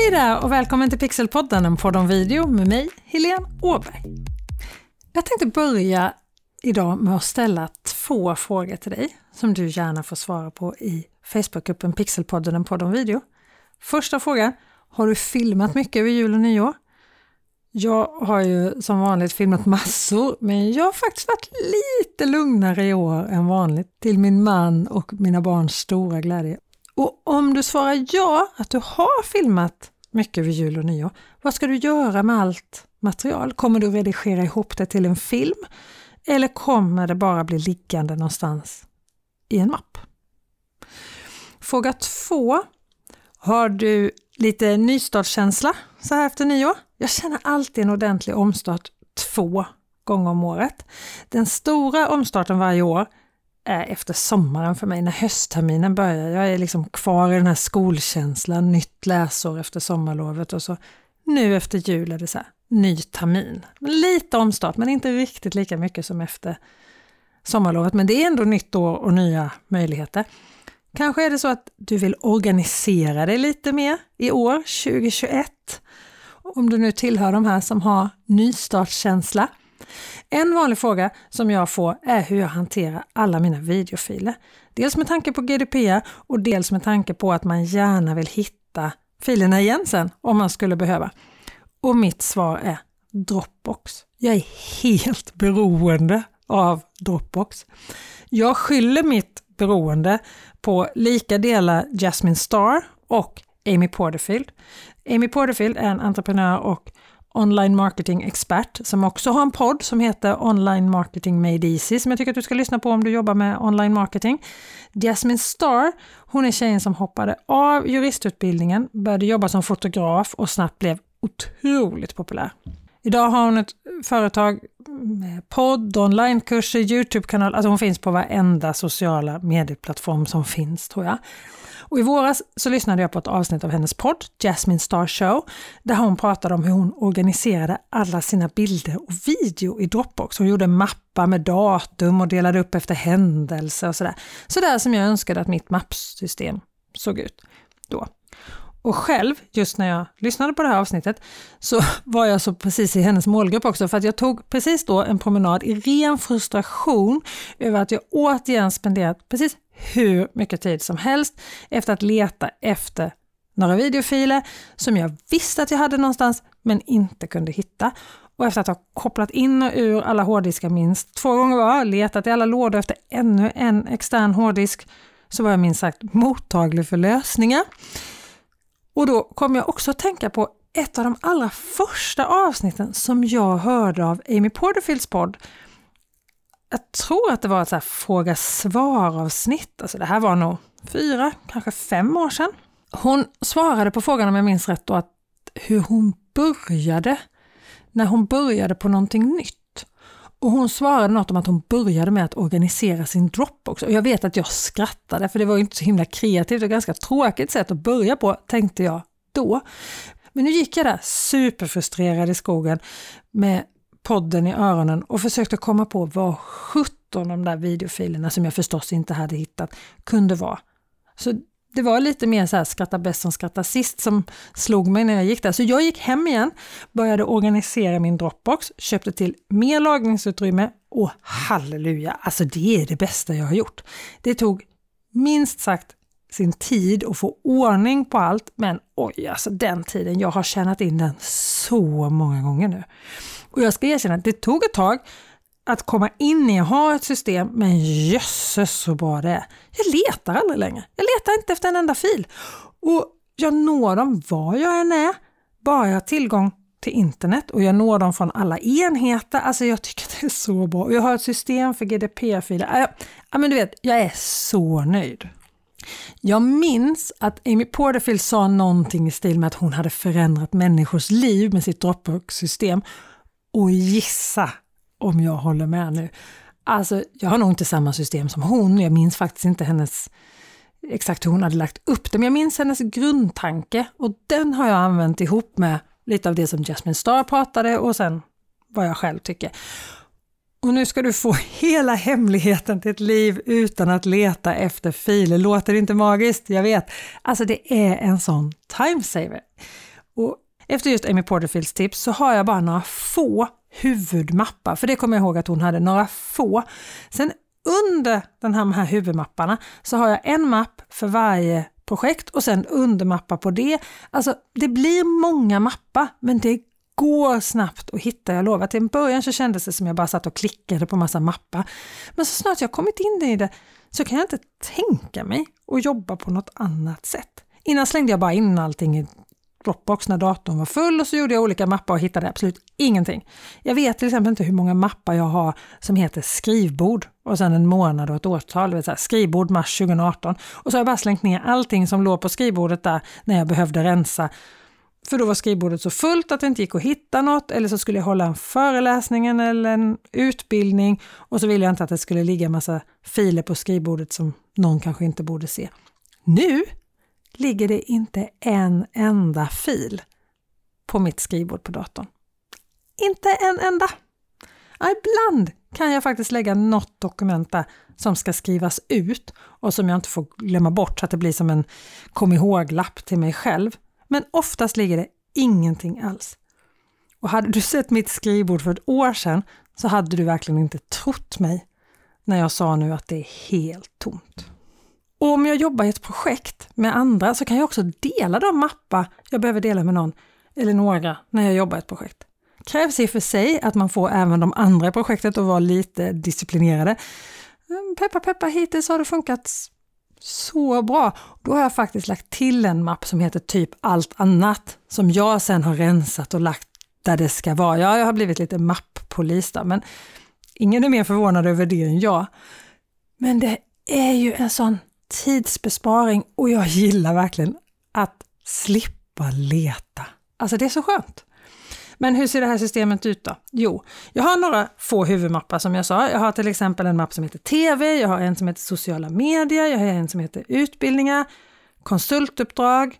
Hej där och välkommen till Pixelpodden, en podd om video med mig, Helene Åberg. Jag tänkte börja idag med att ställa två frågor till dig som du gärna får svara på i Facebookgruppen Pixelpodden, en podd om video. Första frågan, har du filmat mycket över jul och nyår? Jag har ju som vanligt filmat massor, men jag har faktiskt varit lite lugnare i år än vanligt till min man och mina barns stora glädje. Och om du svarar ja, att du har filmat mycket vid jul och nyår, vad ska du göra med allt material? Kommer du redigera ihop det till en film? Eller kommer det bara bli liggande någonstans i en mapp? Fråga två. Har du lite nystartskänsla så här efter nyår? Jag känner alltid en ordentlig omstart två gånger om året. Den stora omstarten varje år är efter sommaren för mig, när höstterminen börjar. Jag är liksom kvar i den här skolkänslan, nytt läsår efter sommarlovet och så nu efter jul är det så här, ny termin. Lite omstart, men inte riktigt lika mycket som efter sommarlovet. Men det är ändå nytt år och nya möjligheter. Kanske är det så att du vill organisera dig lite mer i år, 2021. Om du nu tillhör de här som har nystartskänsla. En vanlig fråga som jag får är hur jag hanterar alla mina videofiler. Dels med tanke på GDPR och dels med tanke på att man gärna vill hitta filerna igen sen om man skulle behöva. Och mitt svar är Dropbox. Jag är helt beroende av Dropbox. Jag skyller mitt beroende på lika delar Jasmine Star och Amy Porterfield. Amy Porterfield är en entreprenör och online marketing expert som också har en podd som heter Online Marketing Made Easy som jag tycker att du ska lyssna på om du jobbar med online marketing. Jasmine Star, hon är tjejen som hoppade av juristutbildningen, började jobba som fotograf och snabbt blev otroligt populär. Idag har hon ett företag med podd, onlinekurser, Youtube-kanal, alltså hon finns på varenda sociala medieplattform som finns tror jag. Och I våras så lyssnade jag på ett avsnitt av hennes podd, Jasmine Star Show, där hon pratade om hur hon organiserade alla sina bilder och video i Dropbox. Hon gjorde mappar med datum och delade upp efter händelser och sådär. Sådär som jag önskade att mitt mappsystem såg ut då. Och själv, just när jag lyssnade på det här avsnittet, så var jag så precis i hennes målgrupp också, för att jag tog precis då en promenad i ren frustration över att jag återigen spenderat precis hur mycket tid som helst efter att leta efter några videofiler som jag visste att jag hade någonstans men inte kunde hitta. Och efter att ha kopplat in och ur alla hårddiskar minst två gånger var, letat i alla lådor efter ännu en extern hårddisk, så var jag minst sagt mottaglig för lösningar. Och då kom jag också att tänka på ett av de allra första avsnitten som jag hörde av Amy Porterfields podd. Jag tror att det var ett här fråga svar avsnitt, alltså det här var nog fyra, kanske fem år sedan. Hon svarade på frågan om jag minns rätt då att hur hon började, när hon började på någonting nytt. Och hon svarade något om att hon började med att organisera sin Dropbox. Och jag vet att jag skrattade för det var ju inte så himla kreativt och ganska tråkigt sätt att börja på, tänkte jag då. Men nu gick jag där superfrustrerad i skogen med podden i öronen och försökte komma på vad 17 de där videofilerna som jag förstås inte hade hittat kunde vara. Så det var lite mer så här skratta bäst som skratta sist som slog mig när jag gick där. Så jag gick hem igen, började organisera min Dropbox, köpte till mer lagringsutrymme och halleluja, alltså det är det bästa jag har gjort. Det tog minst sagt sin tid att få ordning på allt, men oj alltså den tiden, jag har tjänat in den så många gånger nu. Och jag ska erkänna att det tog ett tag att komma in i och ha ett system, men jösses så bra det är. Jag letar aldrig längre. Jag letar inte efter en enda fil. Och jag når dem var jag än är, bara jag har tillgång till internet och jag når dem från alla enheter. Alltså jag tycker det är så bra. Och jag har ett system för GDPR-filer. Ja, men du vet, jag är så nöjd. Jag minns att Amy Porterfield sa någonting i stil med att hon hade förändrat människors liv med sitt Dropbox-system. Och gissa om jag håller med nu. Alltså, jag har nog inte samma system som hon. Jag minns faktiskt inte hennes exakt hur hon hade lagt upp det, men jag minns hennes grundtanke och den har jag använt ihop med lite av det som Jasmine Star pratade och sen vad jag själv tycker. Och nu ska du få hela hemligheten till ett liv utan att leta efter filer. Låter det inte magiskt? Jag vet. Alltså det är en sån timesaver. Och efter just Amy Porterfields tips så har jag bara några få huvudmappar, för det kommer jag ihåg att hon hade, några få. Sen under den här, de här huvudmapparna så har jag en mapp för varje projekt och sen undermappar på det. Alltså det blir många mappar men det går snabbt att hitta, jag lovar. Till en början så kändes det som jag bara satt och klickade på massa mappar. Men så snart jag kommit in i det så kan jag inte tänka mig att jobba på något annat sätt. Innan slängde jag bara in allting i Dropbox när datorn var full och så gjorde jag olika mappar och hittade absolut ingenting. Jag vet till exempel inte hur många mappar jag har som heter skrivbord och sen en månad och ett årtal. Så här, skrivbord mars 2018. Och så har jag bara slängt ner allting som låg på skrivbordet där när jag behövde rensa. För då var skrivbordet så fullt att det inte gick att hitta något eller så skulle jag hålla en föreläsning eller en utbildning och så ville jag inte att det skulle ligga en massa filer på skrivbordet som någon kanske inte borde se. Nu ligger det inte en enda fil på mitt skrivbord på datorn. Inte en enda! ibland kan jag faktiskt lägga något dokument där som ska skrivas ut och som jag inte får glömma bort så att det blir som en kom ihåg-lapp till mig själv. Men oftast ligger det ingenting alls. Och hade du sett mitt skrivbord för ett år sedan så hade du verkligen inte trott mig när jag sa nu att det är helt tomt. Och om jag jobbar i ett projekt med andra så kan jag också dela de mappar jag behöver dela med någon eller några när jag jobbar i ett projekt. Krävs i och för sig att man får även de andra i projektet att vara lite disciplinerade. Mm, peppa peppa, hittills har det funkat så bra. Då har jag faktiskt lagt till en mapp som heter typ allt annat som jag sen har rensat och lagt där det ska vara. Ja, jag har blivit lite mapppolis där, men ingen är mer förvånad över det än jag. Men det är ju en sån tidsbesparing och jag gillar verkligen att slippa leta. Alltså det är så skönt. Men hur ser det här systemet ut då? Jo, jag har några få huvudmappar som jag sa. Jag har till exempel en mapp som heter TV, jag har en som heter sociala medier, jag har en som heter utbildningar, konsultuppdrag,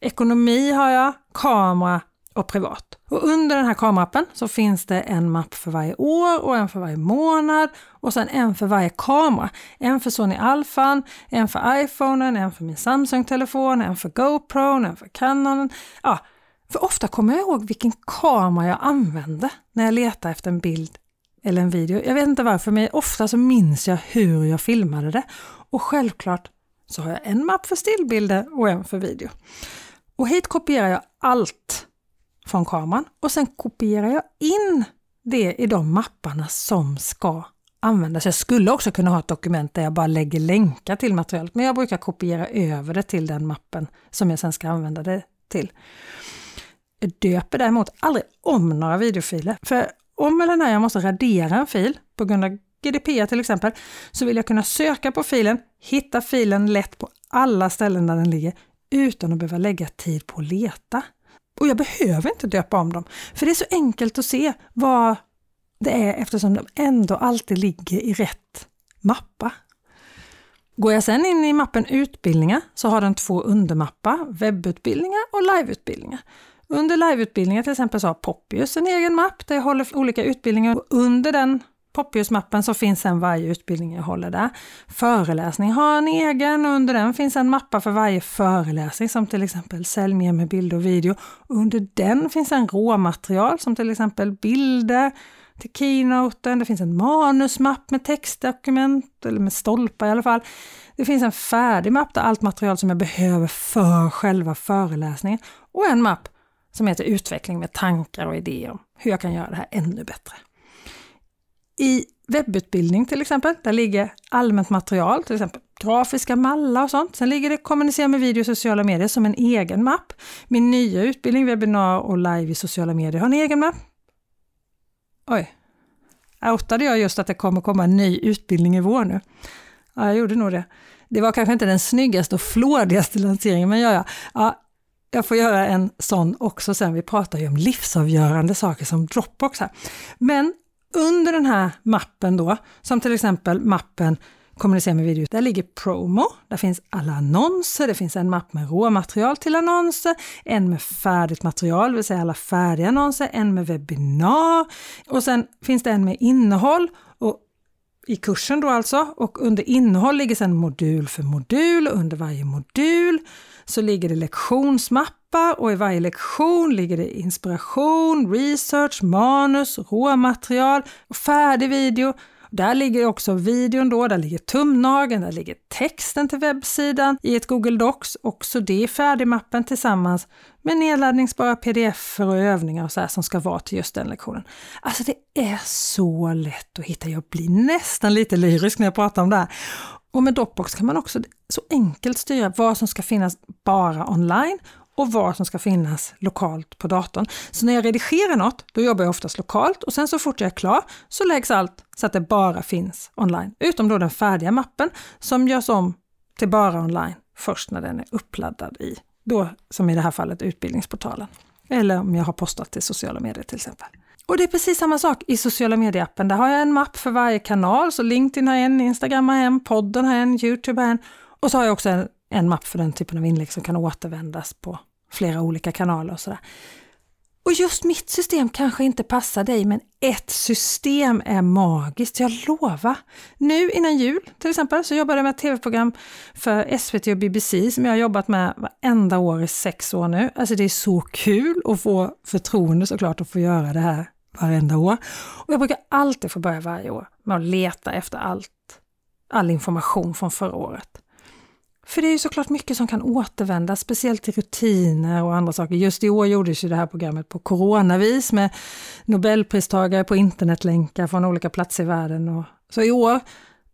ekonomi har jag, kamera och privat. Och under den här kamerappen så finns det en mapp för varje år och en för varje månad och sen en för varje kamera. En för Sony Alphan, en för iPhonen, en för min Samsung-telefon, en för GoPro, en för Canon. Ja, för ofta kommer jag ihåg vilken kamera jag använde när jag letar efter en bild eller en video. Jag vet inte varför, men ofta så minns jag hur jag filmade det. Och självklart så har jag en mapp för stillbilder och en för video. Och hit kopierar jag allt från kameran och sen kopierar jag in det i de mapparna som ska användas. Jag skulle också kunna ha ett dokument där jag bara lägger länkar till materialet, men jag brukar kopiera över det till den mappen som jag sen ska använda det till. Jag döper däremot aldrig om några videofiler, för om eller när jag måste radera en fil på grund av GDPR till exempel, så vill jag kunna söka på filen, hitta filen lätt på alla ställen där den ligger utan att behöva lägga tid på att leta. Och jag behöver inte döpa om dem, för det är så enkelt att se vad det är eftersom de ändå alltid ligger i rätt mappa. Går jag sen in i mappen utbildningar så har den två undermappar, webbutbildningar och liveutbildningar. Under liveutbildningar till exempel så har Poppius en egen mapp där jag håller olika utbildningar och under den Poppius-mappen så finns sen varje utbildning jag håller där. Föreläsning har en egen och under den finns en mappa för varje föreläsning som till exempel Sälj mer med bild och video. Under den finns en råmaterial som till exempel bilder till keynoten. Det finns en manusmapp med textdokument, eller med stolpar i alla fall. Det finns en färdig mapp där allt material som jag behöver för själva föreläsningen och en mapp som heter Utveckling med tankar och idéer om hur jag kan göra det här ännu bättre. I webbutbildning till exempel, där ligger allmänt material, till exempel grafiska mallar och sånt. Sen ligger det kommunicera med video i sociala medier som en egen mapp. Min nya utbildning, webbinar och live i sociala medier har en egen mapp. Oj, outade jag just att det kommer komma en ny utbildning i vår nu? Ja, jag gjorde nog det. Det var kanske inte den snyggaste och flådigaste lanseringen, men ja, ja. ja jag får göra en sån också sen. Vi pratar ju om livsavgörande saker som Dropbox här. Men under den här mappen då, som till exempel mappen kommunicera med video. Där ligger promo, där finns alla annonser, det finns en mapp med råmaterial till annonser, en med färdigt material, det vill säga alla färdiga annonser, en med webbinar och sen finns det en med innehåll och i kursen då alltså och under innehåll ligger sedan modul för modul och under varje modul så ligger det lektionsmapp, mappa och i varje lektion ligger det inspiration, research, manus, råmaterial och färdig video. Där ligger också videon då, där ligger tumnageln, där ligger texten till webbsidan i ett Google Docs, också det i färdigmappen tillsammans med nedladdningsbara pdf och övningar och så här som ska vara till just den lektionen. Alltså det är så lätt att hitta, jag blir nästan lite lyrisk när jag pratar om det här. Och med Dropbox kan man också så enkelt styra vad som ska finnas bara online och vad som ska finnas lokalt på datorn. Så när jag redigerar något, då jobbar jag oftast lokalt och sen så fort jag är klar så läggs allt så att det bara finns online. Utom då den färdiga mappen som görs om till bara online först när den är uppladdad i, då som i det här fallet utbildningsportalen. Eller om jag har postat till sociala medier till exempel. Och det är precis samma sak i sociala medieappen. Där har jag en mapp för varje kanal, så LinkedIn har en, Instagram har en, podden har en, Youtube har en och så har jag också en, en mapp för den typen av inlägg som kan återvändas på flera olika kanaler och sådär. Och just mitt system kanske inte passar dig, men ett system är magiskt, jag lovar. Nu innan jul till exempel så jobbade jag med ett tv-program för SVT och BBC som jag har jobbat med varenda år i sex år nu. Alltså det är så kul att få förtroende såklart att få göra det här varenda år. Och jag brukar alltid få börja varje år med att leta efter allt, all information från förra året. För det är ju såklart mycket som kan återvända, speciellt till rutiner och andra saker. Just i år gjordes ju det här programmet på coronavis med nobelpristagare på internetlänkar från olika platser i världen. Och så i år,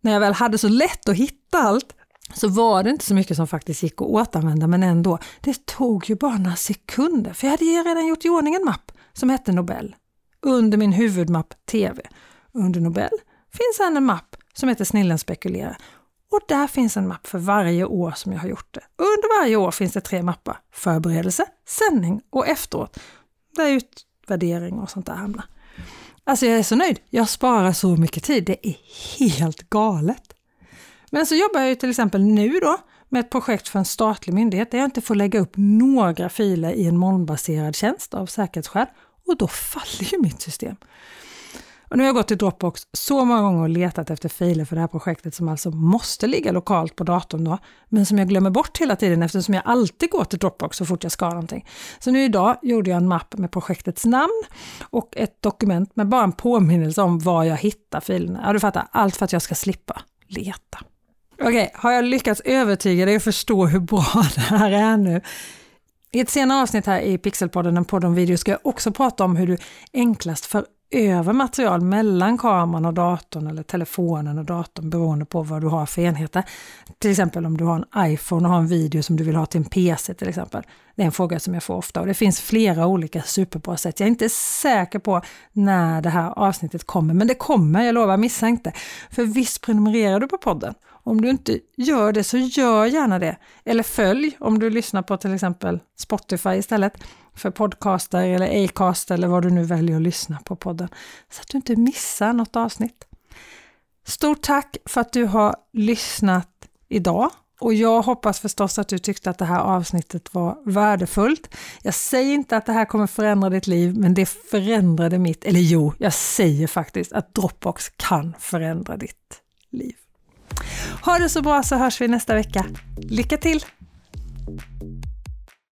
när jag väl hade så lätt att hitta allt, så var det inte så mycket som faktiskt gick att återanvända, men ändå. Det tog ju bara några sekunder, för jag hade ju redan gjort i ordning en mapp som hette Nobel under min huvudmapp TV. Under Nobel finns en mapp som heter Snillen spekulerar och där finns en mapp för varje år som jag har gjort det. Under varje år finns det tre mappar. Förberedelse, sändning och efteråt. Där utvärdering och sånt där hamnar. Alltså jag är så nöjd. Jag sparar så mycket tid. Det är helt galet. Men så jobbar jag ju till exempel nu då med ett projekt för en statlig myndighet där jag inte får lägga upp några filer i en molnbaserad tjänst av säkerhetsskäl och då faller ju mitt system. Och nu har jag gått till Dropbox så många gånger och letat efter filer för det här projektet som alltså måste ligga lokalt på datorn då, men som jag glömmer bort hela tiden eftersom jag alltid går till Dropbox så fort jag ska någonting. Så nu idag gjorde jag en mapp med projektets namn och ett dokument med bara en påminnelse om var jag hittar filerna. Ja, du fattar, allt för att jag ska slippa leta. Okej, okay, har jag lyckats övertyga dig att förstå hur bra det här är nu? I ett senare avsnitt här i Pixelpodden, en podd om video, ska jag också prata om hur du enklast för över material mellan kameran och datorn eller telefonen och datorn beroende på vad du har för enheter. Till exempel om du har en iPhone och har en video som du vill ha till en PC till exempel. Det är en fråga som jag får ofta och det finns flera olika superbra sätt. Jag är inte säker på när det här avsnittet kommer, men det kommer, jag lovar, missa inte. För visst prenumererar du på podden? Om du inte gör det så gör gärna det. Eller följ om du lyssnar på till exempel Spotify istället för podcaster eller Acast eller vad du nu väljer att lyssna på podden. Så att du inte missar något avsnitt. Stort tack för att du har lyssnat idag och jag hoppas förstås att du tyckte att det här avsnittet var värdefullt. Jag säger inte att det här kommer förändra ditt liv, men det förändrade mitt, eller jo, jag säger faktiskt att Dropbox kan förändra ditt liv. Ha det så bra så hörs vi nästa vecka. Lycka till!